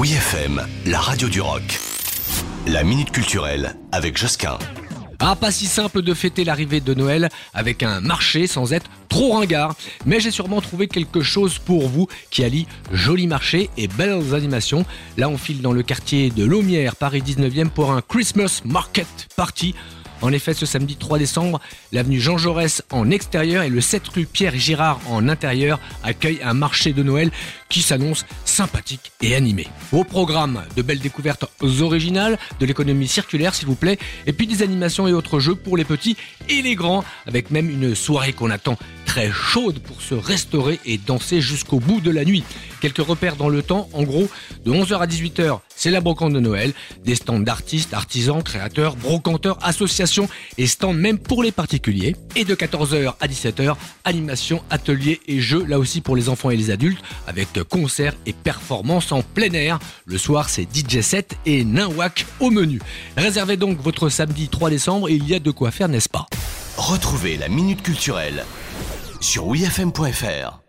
Oui FM, la radio du rock. La minute culturelle avec Josquin. Ah, pas si simple de fêter l'arrivée de Noël avec un marché sans être trop ringard. Mais j'ai sûrement trouvé quelque chose pour vous qui allie joli marché et belles animations. Là, on file dans le quartier de Laumière, Paris 19e pour un Christmas Market Party. En effet, ce samedi 3 décembre, l'avenue Jean Jaurès en extérieur et le 7 rue Pierre Girard en intérieur accueillent un marché de Noël qui s'annonce sympathique et animé. Au programme, de belles découvertes originales, de l'économie circulaire s'il vous plaît, et puis des animations et autres jeux pour les petits et les grands, avec même une soirée qu'on attend très chaude pour se restaurer et danser jusqu'au bout de la nuit. Quelques repères dans le temps, en gros, de 11h à 18h, c'est la brocante de Noël, des stands d'artistes, artisans, créateurs, brocanteurs, associations et stands même pour les particuliers. Et de 14h à 17h, animation, ateliers et jeux, là aussi pour les enfants et les adultes, avec concerts et performances en plein air. Le soir, c'est DJ set et Ninwak au menu. Réservez donc votre samedi 3 décembre, il y a de quoi faire, n'est-ce pas? Retrouvez la minute culturelle sur wifm.fr.